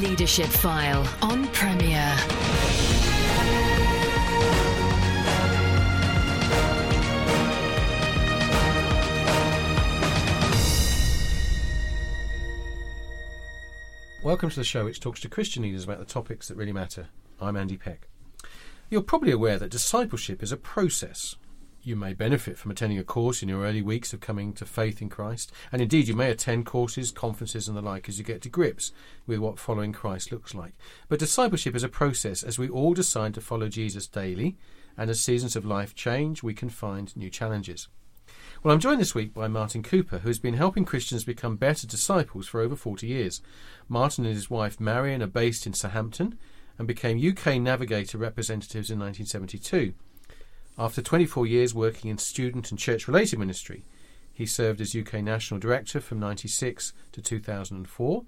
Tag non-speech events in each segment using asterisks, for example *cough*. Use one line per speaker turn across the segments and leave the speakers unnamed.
Leadership File on Premier.
Welcome to the show, which talks to Christian leaders about the topics that really matter. I'm Andy Peck. You're probably aware that discipleship is a process. You may benefit from attending a course in your early weeks of coming to faith in Christ, and indeed you may attend courses, conferences, and the like as you get to grips with what following Christ looks like. But discipleship is a process as we all decide to follow Jesus daily, and as seasons of life change, we can find new challenges. Well, I'm joined this week by Martin Cooper, who has been helping Christians become better disciples for over 40 years. Martin and his wife Marion are based in Southampton and became UK Navigator representatives in 1972. After 24 years working in student and church related ministry, he served as UK National Director from 96 to 2004.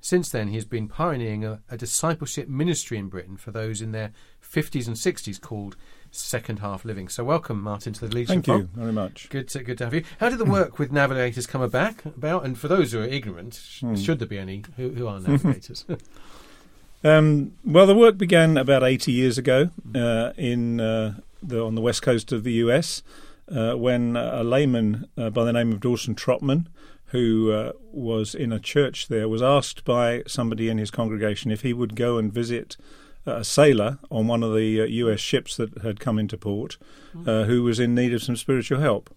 Since then, he has been pioneering a, a discipleship ministry in Britain for those in their 50s and 60s called second half living. So, welcome, Martin, to the leadership.
Thank you very much.
Good to, good to have you. How did the work with navigators come about? About and for those who are ignorant,
Hmm.
should there be any who, who are navigators? *laughs* *laughs*
Um, well, the work began about 80 years ago uh, in uh, the, on the west coast of the US uh, when a layman uh, by the name of Dawson Trotman, who uh, was in a church there, was asked by somebody in his congregation if he would go and visit a sailor on one of the uh, US ships that had come into port uh, who was in need of some spiritual help.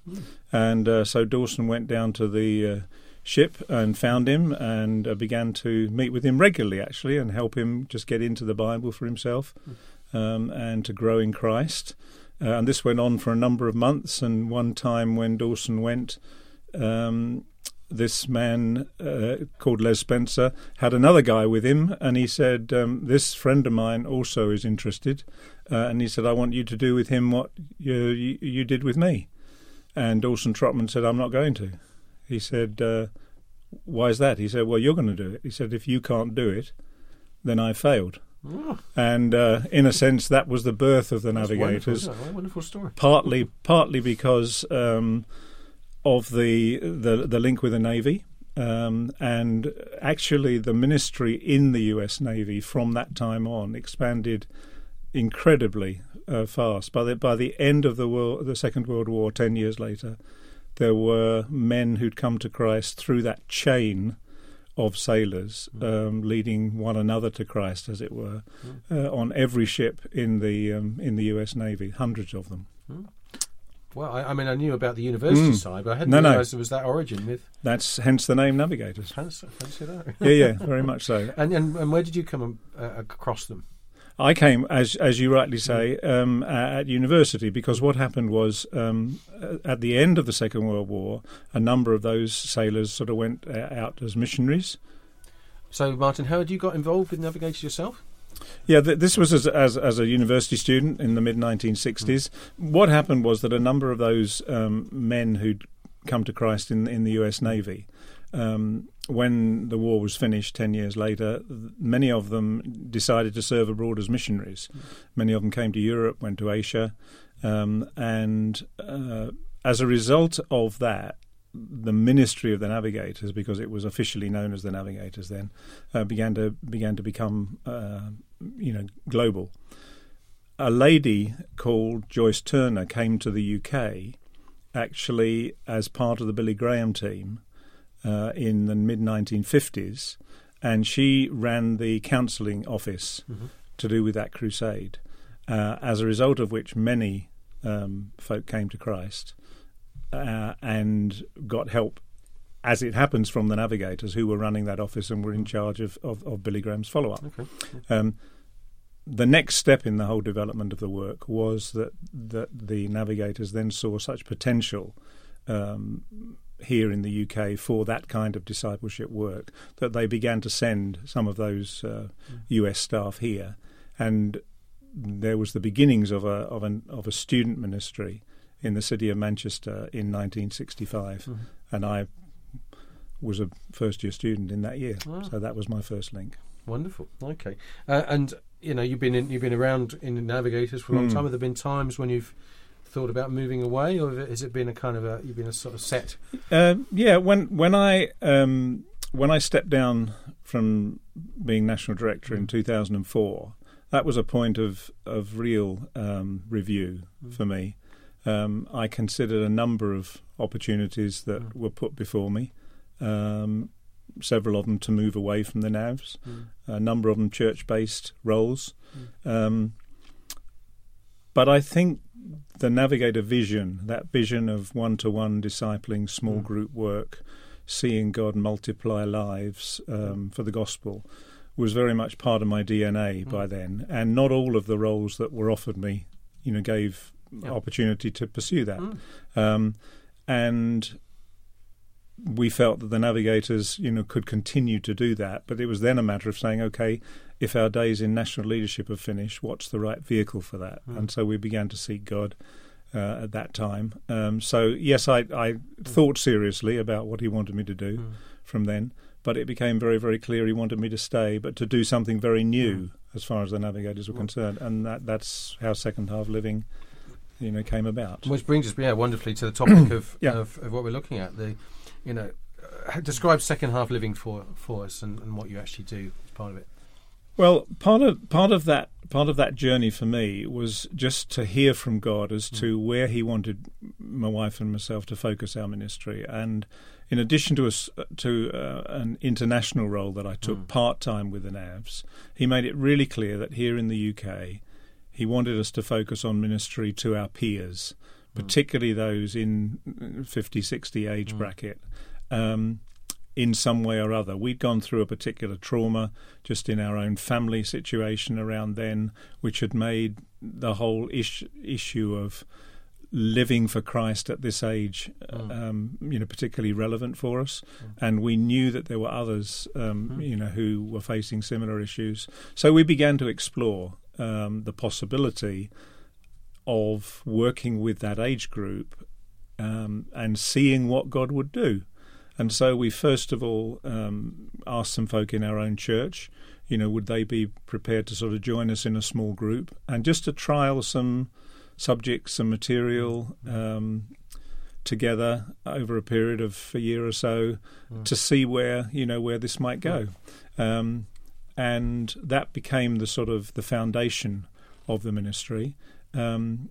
And uh, so Dawson went down to the uh, ship and found him and uh, began to meet with him regularly, actually, and help him just get into the Bible for himself um, and to grow in Christ. Uh, and this went on for a number of months. And one time when Dawson went, um, this man uh, called Les Spencer had another guy with him, and he said, um, "This friend of mine also is interested." Uh, and he said, "I want you to do with him what you, you, you did with me." And Dawson Trotman said, "I'm not going to." He said, uh, "Why is that?" He said, "Well, you're going to do it." He said, "If you can't do it, then I failed."
Oh,
And uh, in a sense, that was the birth of the
that's
Navigators
Wonderful, isn't it? What a wonderful story.
partly partly because um, of the, the the link with the Navy. Um, and actually, the ministry in the U.S. Navy from that time on expanded incredibly uh, fast. By the by the end of the world, the Second World War, ten years later, there were men who'd come to Christ through that chain of sailors, um, leading one another to Christ, as it were, uh, on every ship in the um, in the U.S. Navy, hundreds of them.
Well, I, I mean, I knew about the university
Mm.
side, but I hadn't
No, no.
realised there was that origin with.
That's hence the name Navigators.
Fancy, fancy that.
yeah, yeah, very much so. *laughs*
And, and and where did you come uh, across them?
I came, as as you rightly say, um, at university because what happened was um, at the end of the Second World War, a number of those sailors sort of went uh, out as missionaries.
So, Martin, how had you got involved with navigators yourself?
Yeah, th- this was as, as as a university student in the mid 1960s. What happened was that a number of those um, men who'd come to Christ in in the U.S. Navy, um, when the war was finished ten years later, many of them decided to serve abroad as missionaries. Many of them came to Europe, went to Asia, um, and uh, as a result of that. The ministry of the navigators, because it was officially known as the navigators then, uh, began to began to become uh, you know global. A lady called Joyce Turner came to the UK actually as part of the Billy Graham team uh, in the mid 1950s, and she ran the counselling office to do with that crusade. Uh, as a result of which, many um, folk came to Christ uh, and got help as it happens from the navigators who were running that office and were in charge of, of, of Billy Graham's follow up.
Okay.
Um, the next step in the whole development of the work was that, that the navigators then saw such potential um, here in the UK for that kind of discipleship work that they began to send some of those uh, US staff here, and there was the beginnings of a of an of a student ministry in the city of Manchester in 1965, and I was a first year student in that year,
Wow.
so that was my first link.
Wonderful. Okay. Uh, and you know, you've been in, you've been around in navigators for a long
Hmm.
time. Have there been times when you've thought about moving away, or has it been a kind of a you've been a sort of set?
Uh, yeah, when when I um, when I stepped down from being national director in 2004, that was a point of of real um, review for me. Um, I considered a number of opportunities that were put before me. Um, several of them to move away from the NAVs, a number of them church-based roles. Um, but I think the navigator vision, that vision of one-to-one discipling, small group work, seeing God multiply lives um, for the gospel, was very much part of my DNA by then. And not all of the roles that were offered me, you know, gave
Yeah.
opportunity to pursue that.
Mm.
Um, and we felt that the navigators, you know, could continue to do that. But it was then a matter of saying, okay, if our days in national leadership are finished, what's the right vehicle for that?
Mm.
And so we began to seek God uh, at that time. Um, so yes, I, I thought seriously about what He wanted me to do
Mm.
from then. But it became very, very clear He wanted me to stay, but to do something very new as far as the navigators were
Mm.
concerned. And that, that's how second half living, you know, came about.
Which brings us, yeah, wonderfully to the topic of, *clears throat*
Yeah.
of of what we're looking at. The, you know, uh, describe second half living for for us and, and what you actually do as part of it.
Well, part of part of that part of that journey for me was just to hear from God as to where He wanted my wife and myself to focus our ministry. And in addition to us to uh, an international role that I took part time with the Navs, He made it really clear that here in the UK, He wanted us to focus on ministry to our peers, particularly those in 50, 60 age bracket. Um, in some way or other. We'd gone through a particular trauma just in our own family situation around then, which had made the whole ish- issue of living for Christ at this age, um, you know, particularly relevant for us. And we knew that there were others, um, you know, who were facing similar issues. So we began to explore um, the possibility of working with that age group um, and seeing what God would do. And so we first of all um, asked some folk in our own church, you know, would they be prepared to sort of join us in a small group and just to trial some subjects, some material um, together over a period of a year or so to see where you know where this might go. Um, and that became the sort of the foundation of the ministry. Um,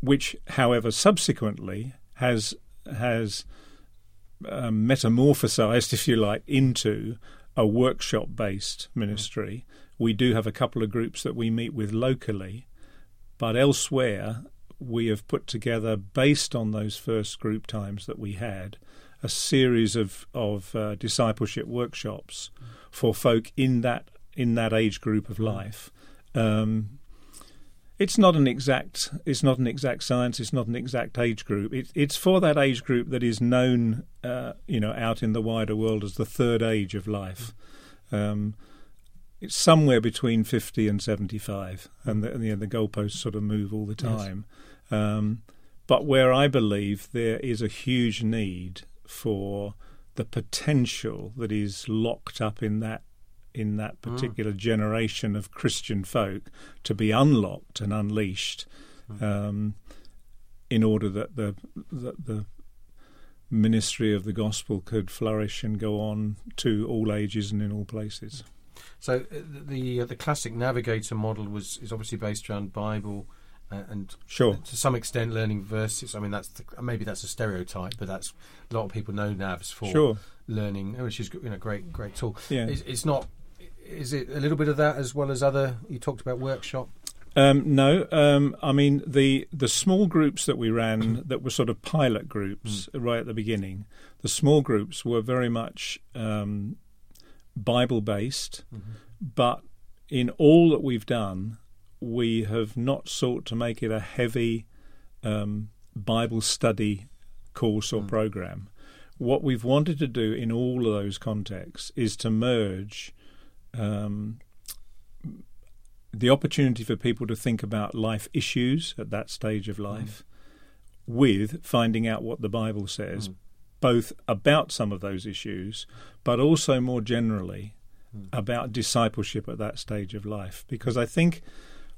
which, however, subsequently has has um, metamorphosized, *laughs* if you like, into a workshop-based ministry. We do have a couple of groups that we meet with locally, but elsewhere we have put together, based on those first group times that we had, a series of of uh, discipleship workshops for folk in that in that age group of life. Um, it's not an exact it's not an exact science it's not an exact age group. It, it's for that age group that is known uh, you know out in the wider world as the third age of life. Um, it's somewhere between 50 and 75 and the, the goalposts sort of move all the time. Um, but where I believe there is a huge need for the potential that is locked up in that in that particular generation of Christian folk to be unlocked and unleashed, um, in order that the that the ministry of the gospel could flourish and go on to all ages and in all places.
So uh, the uh, the classic navigator model was is obviously based around Bible uh, and
Sure.
to some extent learning verses. I mean that's the, maybe that's a stereotype, but that's a lot of people know navs for
Sure.
learning, which is you know great great tool.
Yeah.
It's, it's not. Is it a little bit of that as well as other? You talked about workshop.
Um, no, um, I mean the the small groups that we ran that were sort of pilot groups right at the beginning. The small groups were very much um, Bible based, but in all that we've done, we have not sought to make it a heavy um, Bible study course or program. What we've wanted to do in all of those contexts is to merge um, the opportunity for people to think about life issues at that stage of life with finding out what the Bible says, hmm. both about some of those issues, but also more generally hmm. about discipleship at that stage of life. Because I think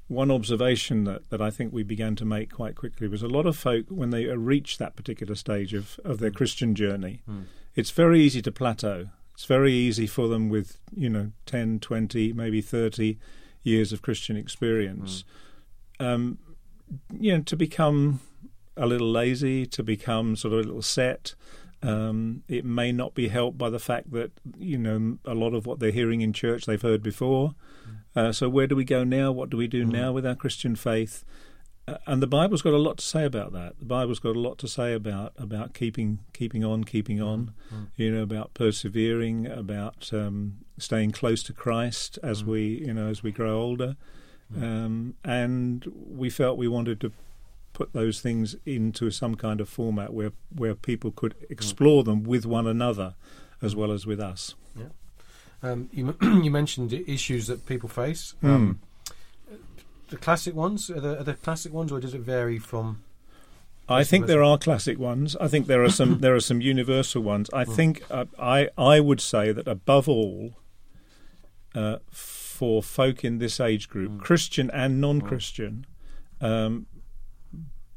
one observation that, that I think we began to make quite quickly was a lot of folk, when they reach that particular stage of, of their hmm. Christian journey, it's very easy to plateau. It's very easy for them with, you know, 10, 20, maybe 30 years of Christian experience, mm. um, you know, to become a little lazy, to become sort of a little set. Um, it may not be helped by the fact that, you know, a lot of what they're hearing in church they've heard before. Mm. Uh, so where do we go now? What do we do mm. now with our Christian faith? Uh, and the Bible's got a lot to say about that. The Bible's got a lot to say about about keeping keeping on, keeping on. Mm. You know about persevering, about um, staying close to Christ as mm. we you know as we grow older. Mm. Um, and we felt we wanted to put those things into some kind of format where where people could mm. explore them with one another as well as with us.
Yeah. Um, you, *clears throat* you mentioned issues that people face. Um, the classic ones? Are the, are the classic ones, or does it vary from?
I think there are classic ones. I think there are some there are some universal ones. I mm. think uh, I I would say that above all, uh, for folk in this age group, mm. Christian and non-Christian, mm. um,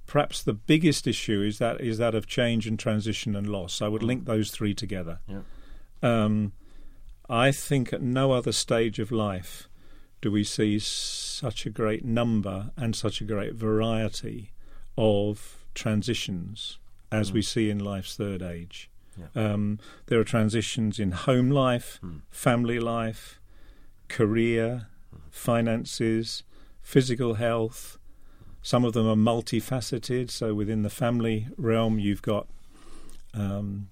perhaps the biggest issue is that is that of change and transition and loss. I would mm. link those three together.
Yeah.
Um, I think at no other stage of life do we see such a great number and such a great variety of transitions as mm. we see in life's third age. Yeah. Um, there are transitions in home life, mm. family life, career, mm. finances, physical health. Some of them are multifaceted. So within the family realm, you've got um,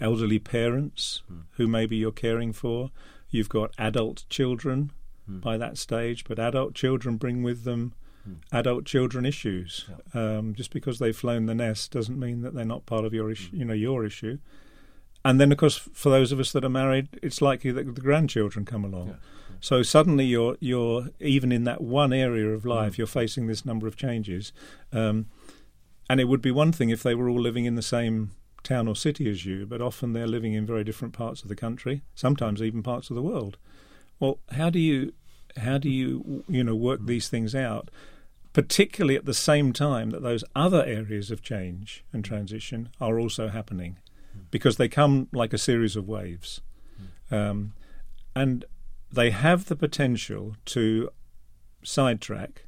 elderly parents mm. who maybe you're caring for. You've got adult children mm. by that stage. But adult children bring with them mm. adult children issues. Yeah. Um, just because they've flown the nest doesn't mean that they're not part of your issue. Hmm. You know your issue. And then, of course, for those of us that are married, it's likely that the grandchildren come along. Yeah. So suddenly, you're you're even in that one area of life, mm. you're facing this number of changes. Um, and it would be one thing if they were all living in the same town or city as you, but often they're living in very different parts of the country, sometimes even parts of the world. Well, how do you how do you you know work these things out? Particularly at the same time that those other areas of change and transition are also happening, because they come like a series of waves, um, and they have the potential to sidetrack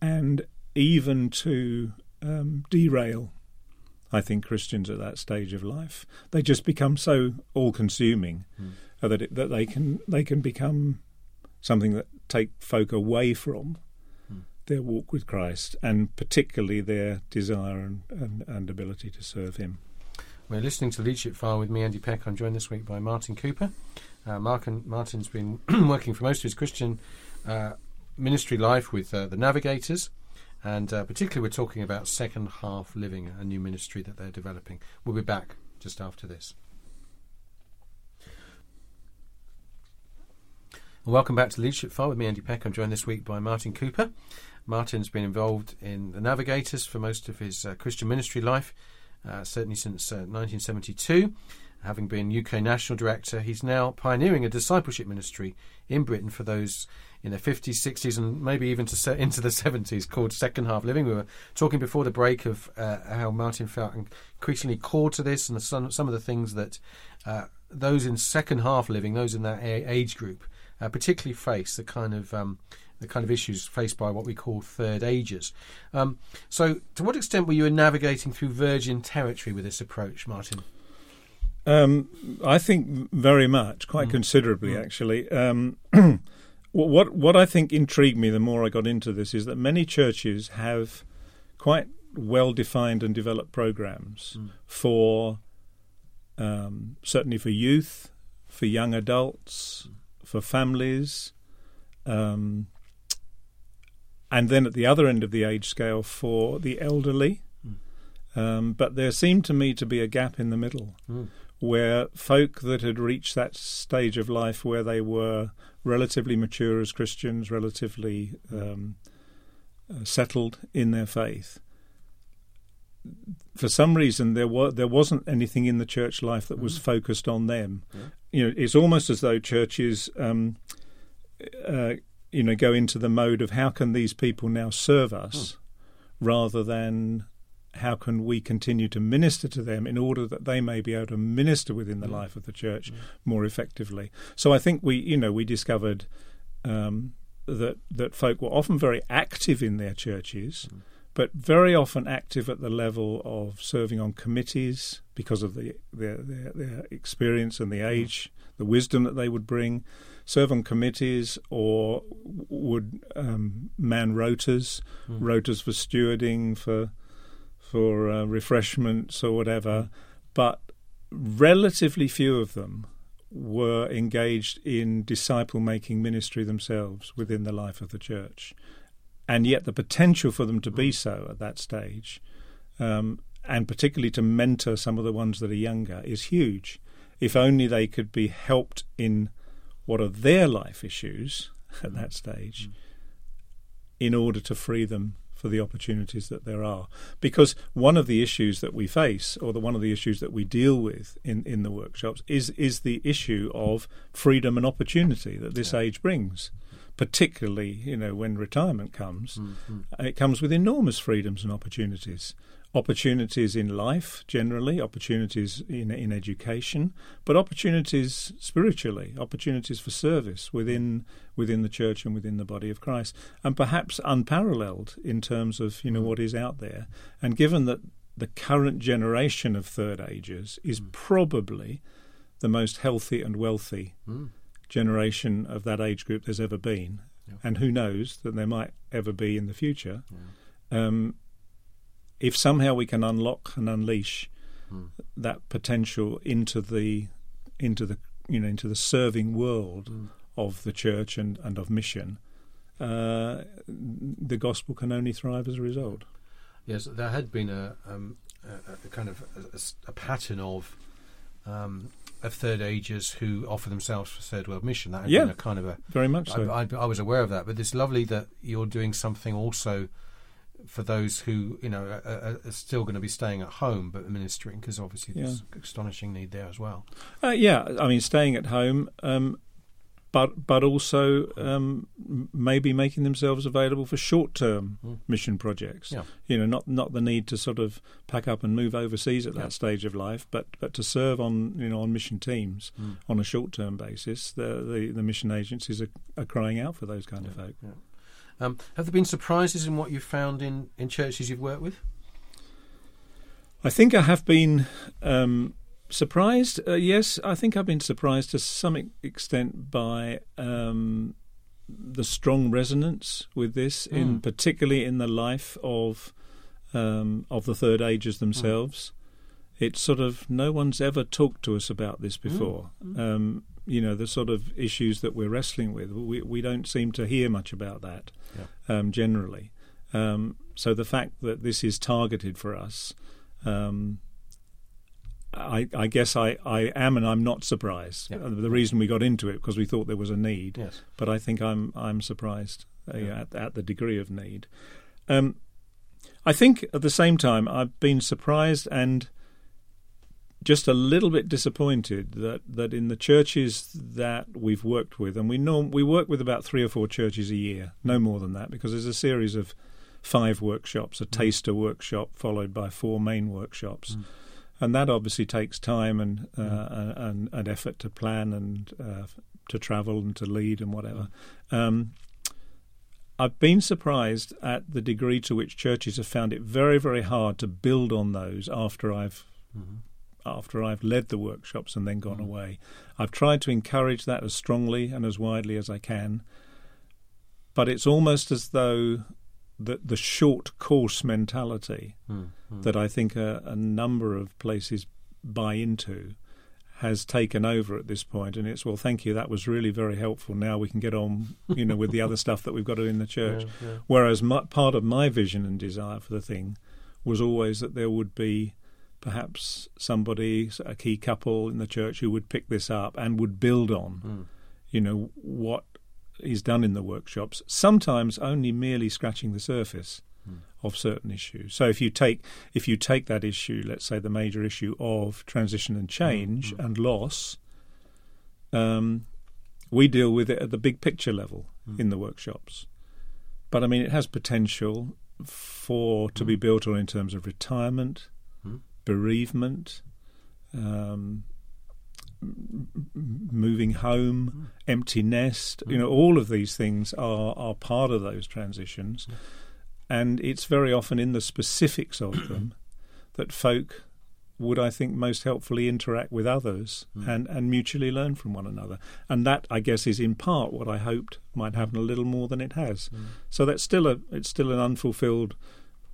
and even to um, derail. I think Christians at that stage of life they just become so all-consuming mm. That it, that they can they can become something that take folk away from hmm. their walk with Christ and particularly their desire and, and, and, ability to serve Him.
We're listening to Leadership File with me, Andy Peck. I'm joined this week by Martin Cooper. Uh, Mark and Martin's been *clears throat* working for most of his Christian uh, ministry life with uh, the Navigators, and uh, particularly we're talking about second half living, a new ministry that they're developing. We'll be back just after this. Welcome back to Leadership File with me, Andy Peck. I'm joined this week by Martin Cooper. Martin's been involved in the Navigators for most of his uh, Christian ministry life, uh, certainly since uh, 1972. Having been UK National Director, he's now pioneering a discipleship ministry in Britain for those in their 50s, 60s, and maybe even to into the 70s called Second Half Living. We were talking before the break of uh, how Martin felt increasingly called to this and the, some, some of the things that uh, those in second half living, those in that age group, uh, particularly face the kind of um, the kind of issues faced by what we call third ages. Um, so, to what extent were you navigating through virgin territory with this approach, Martin?
Um, I think very much, quite mm. considerably, mm. actually. Um, *clears throat* what what I think intrigued me the more I got into this is that many churches have quite well defined and developed programs mm. for um, certainly for youth, for young adults, mm for families, um, and then at the other end of the age scale for the elderly. Mm. Um, but there seemed to me to be a gap in the middle mm. where folk that had reached that stage of life where they were relatively mature as Christians, relatively um, uh, settled in their faith, for some reason there was there wasn't anything in the church life that was mm. focused on them. Yeah. You know, it's almost as though churches, um, uh, you know, go into the mode of how can these people now serve us, mm. rather than how can we continue to minister to them in order that they may be able to minister within the life of the church more effectively? So I think we, you know, we discovered um, that that folk were often very active in their churches, but very often active at the level of serving on committees because of the their their, their experience and the age, the wisdom that they would bring. Serve on committees or would um, man rotas, rotas for stewarding, for for uh, refreshments or whatever, but relatively few of them were engaged in disciple making ministry themselves within the life of the church. And yet, the potential for them to be so at that stage, um, and particularly to mentor some of the ones that are younger, is huge. If only they could be helped in what are their life issues at that stage in order to free them for the opportunities that there are. Because one of the issues that we face, or the one of the issues that we deal with in, in the workshops, is is the issue of freedom and opportunity that this age brings. Particularly, you know, when retirement comes, mm, mm. Uh, it comes with enormous freedoms and opportunities. Opportunities in life, generally, opportunities in in education, but opportunities spiritually, opportunities for service within within the church and within the body of Christ, and perhaps unparalleled in terms of you know mm. what is out there. And given that the current generation of third agers is probably the most healthy and wealthy generation of that age group there's ever been, and who knows that there might ever be in the future. Um, if somehow we can unlock and unleash that potential into the into the you know into the serving world of the church and, and of mission, uh, the gospel can only thrive as a result.
Yes, there had been a, um, a, a kind of a pattern of um, of third agers who offer themselves for third world mission. That had
Yeah.
been a kind of a.
Very much so.
I, I, I was aware of that, but it's lovely that you're doing something also for those who you know are, are, still going to be staying at home but ministering because obviously there's astonishing need there as well.
Uh, yeah, I mean, staying at home, um, but but also um, maybe making themselves available for short-term
Mm.
mission projects.
Yeah.
You know, not not the need to sort of pack up and move overseas at that
Yeah.
stage of life, but but to serve on you know on mission teams
Mm.
on a short-term basis. The the, the mission agencies are, are crying out for those kind of folk.
Um, have there been surprises in what you've found in, in churches you've worked with?
I think I have been um, surprised. Uh, yes, I think I've been surprised to some extent by um, the strong resonance with this, in
Mm.
particularly in the life of um, of the third ages themselves. It's sort of no one's ever talked to us about this before. Um, you know the sort of issues that we're wrestling with. We we don't seem to hear much about that um, generally. Um, so the fact that this is targeted for us, um, I, I guess I, I am and I'm not surprised.
Yeah.
The reason we got into it because we thought there was a need,
Yes.
but I think I'm I'm surprised uh,
Yeah.
at, at the degree of need. Um, I think at the same time I've been surprised and just a little bit disappointed that, that in the churches that we've worked with, and we know we work with about three or four churches a year, no more than that, because there's a series of five workshops, a taster workshop followed by four main workshops, and that obviously takes time and uh, and, and effort to plan and uh, to travel and to lead and whatever. Um, I've been surprised at the degree to which churches have found it very, very hard to build on those after I've after I've led the workshops and then gone away. I've tried to encourage that as strongly and as widely as I can, but it's almost as though the, the short course mentality that I think a, a number of places buy into has taken over at this point and it's well thank you that was really very helpful now we can get on you know with the other stuff that we've got to do in the *laughs* church
Yeah, yeah.
whereas my, part of my vision and desire for the thing was always that there would be perhaps somebody a key couple in the church who would pick this up and would build on
Mm.
you know what is done in the workshops sometimes only merely scratching the surface of certain issues. So if you take if you take that issue let's say the major issue of transition and change and loss um, we deal with it at the big picture level in the workshops. But i mean it has potential for to be built on in terms of retirement,
Hmm.
bereavement, um, moving home, empty nest. You know, all of these things are are part of those transitions, and it's very often in the specifics of them *clears throat* that folk would, I think, most helpfully interact with others hmm. and, and mutually learn from one another. And that, I guess, is in part what I hoped might happen a little more than it has. Hmm. So that's still a it's still an unfulfilled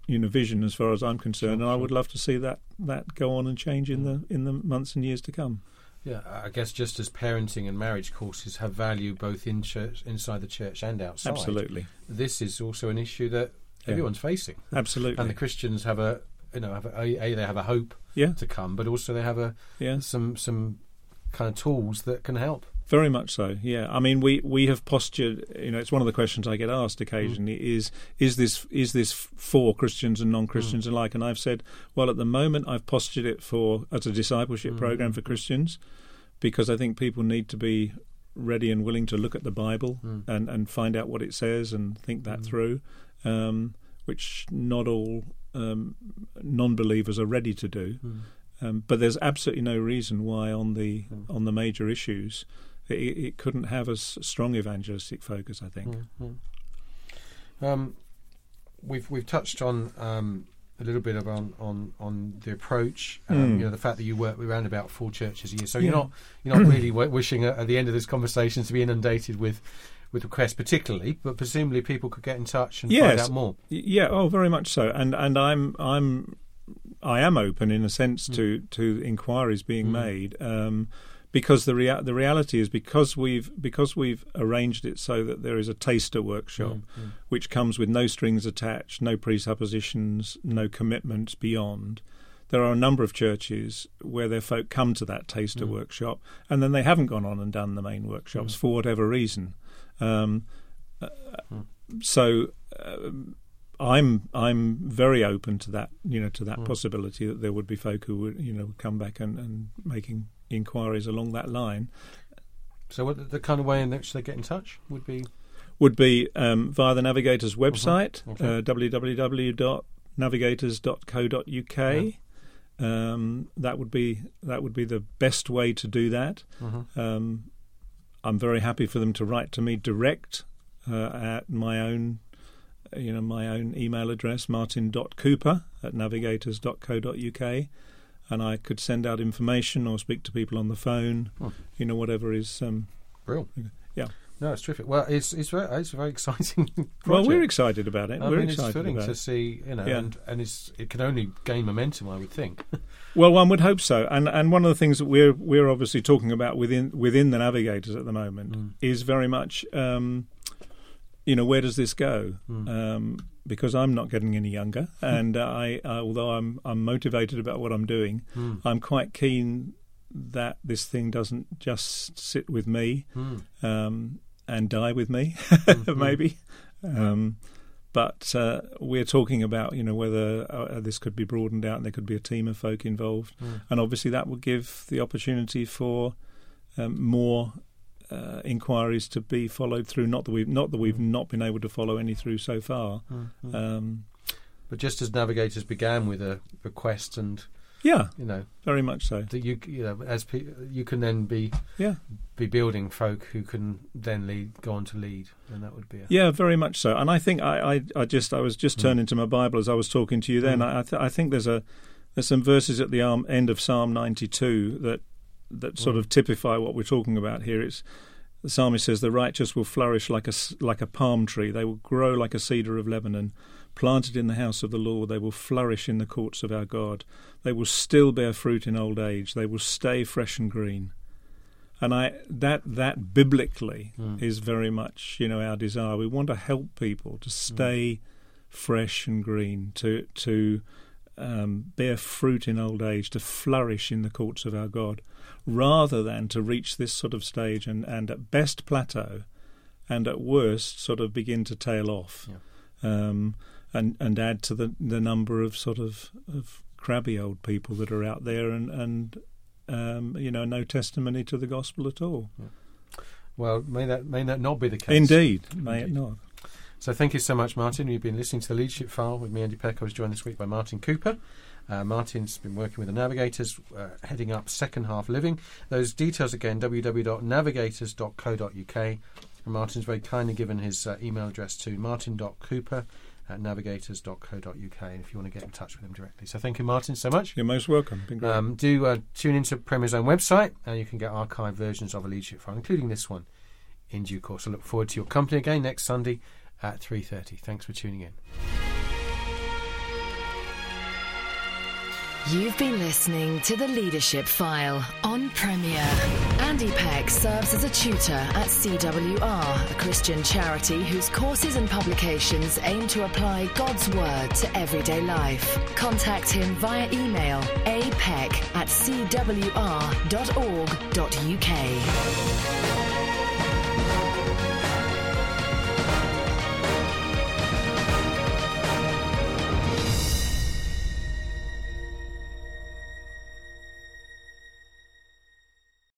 you know vision as far as I'm concerned, and I would love to see that that go on and change in hmm. the in the months and years to come.
Yeah, I guess just as parenting and marriage courses have value both in church, inside the church and outside.
Absolutely,
This is also an issue that
Yeah.
everyone's facing,
absolutely,
and the Christians have a you know have a, a they have a hope
yeah,
to come, but also they have a
yeah.
some some kind of tools that can help.
Very much so. Yeah, I mean, we, we have postured. You know, it's one of the questions I get asked occasionally: mm. is is this is this for Christians and non Christians mm. alike? And I've said, well, at the moment, I've postured it for as a discipleship mm. program for Christians, because I think people need to be ready and willing to look at the Bible and and find out what it says and think that through, um, which not all um, non believers are ready to do. Um, but there's absolutely no reason why on the on the major issues it, it couldn't have a s- strong evangelistic focus. I think.
Um, we've we've touched on um, a little bit about on on the approach. Um,
Mm.
You know, the fact that you work around about four churches a year, so
Yeah.
you're not you're not really w- wishing at, at the end of this conversation to be inundated with with requests, particularly. But presumably, people could get in touch and find out more.
Yeah. Oh, very much so. And and I'm I'm I am open in a sense to to inquiries being made. Um, because the rea- the reality is because we've because we've arranged it so that there is a taster workshop which comes with no strings attached, no presuppositions, no commitments beyond. There are a number of churches where their folk come to that taster workshop and then they haven't gone on and done the main workshops for whatever reason. Um, uh, so um, I'm I'm very open to that you know to that possibility that there would be folk who would you know come back and, and making inquiries along that line
So, what the, kind of way in which they get in touch would be
would be um, via the Navigator's website,
Okay.
uh, www.navigators.co.uk. Um, that would be that would be the best way to do that. Um, I'm very happy for them to write to me direct uh, at my own, uh, you know, my own email address, martin.cooper at navigators.co.uk, and I could send out information or speak to people on the phone,
Hmm.
you know, whatever is. Um,
real.
yeah.
No, it's terrific. Well, it's it's very it's a very exciting. *laughs* Project.
Well, we're excited about it.
I
we're
mean, it's
excited
thrilling
about
to see, you know,
Yeah.
and and it's it can only gain momentum, I would think. *laughs*
Well, one would hope so, and and one of the things that we're we're obviously talking about within within the navigators at the moment
Mm.
is very much, um, you know, where does this go?
Mm.
Um, because I'm not getting any younger, and uh, I, I although I'm I'm motivated about what I'm doing,
Mm.
I'm quite keen that this thing doesn't just sit with me
Mm.
um, and die with me,
Mm-hmm. *laughs*
maybe. Um, but uh, we're talking about, you know, whether uh, this could be broadened out and there could be a team of folk involved,
Mm.
and obviously that would give the opportunity for um, more uh, inquiries to be followed through. Not that we've not that we've not been able to follow any through so far.
Mm.
Um,
But just as navigators began with a request, and
yeah,
you know
very much so.
that you you know as pe- you can then be
Yeah.
be building folk who can then lead go on to lead, and that would be a,
Yeah, very much so. And I think I, I, I just I was just
Mm.
turning to my Bible as I was talking to you. Then
Mm.
I I, th- I think there's a there's some verses at the arm, end of Psalm 92 that that sort
Mm.
of typify what we're talking about here. It's the psalmist says, "The righteous will flourish like a like a palm tree; they will grow like a cedar of Lebanon." Planted in the house of the Lord, they will flourish in the courts of our God. They will still bear fruit in old age. They will stay fresh and green. And I that that biblically
Mm.
is very much you know our desire. We want to help people to stay fresh and green, to to um, bear fruit in old age, to flourish in the courts of our God, rather than to reach this sort of stage and, and at best plateau, and at worst sort of begin to tail off, um, and and add to the the number of sort of of crabby old people that are out there and and um, you know no testimony to the gospel at all.
well may that may that not be the case.
Indeed, may it not?
So thank you so much, Martin. You've been listening to the Leadership File with me, Andy Peck. I was joined this week by Martin Cooper. Uh, Martin's been working with the Navigators, uh, heading up second half living. Those details again, www.navigators.co.uk. And Martin's very kindly given his uh, email address to martin.cooper at navigators.co.uk and if you want to get in touch with him directly. So thank you, Martin, so much.
You're most welcome.
Um, do uh, tune into Premier's own website and you can get archived versions of a leadership file, including this one, in due course. I look forward to your company again next Sunday at 3.30. Thanks for tuning in.
You've been listening to The Leadership File on Premier. Andy Peck serves as a tutor at CWR, a Christian charity whose courses and publications aim to apply God's Word to everyday life. Contact him via email apeck at cwr.org.uk.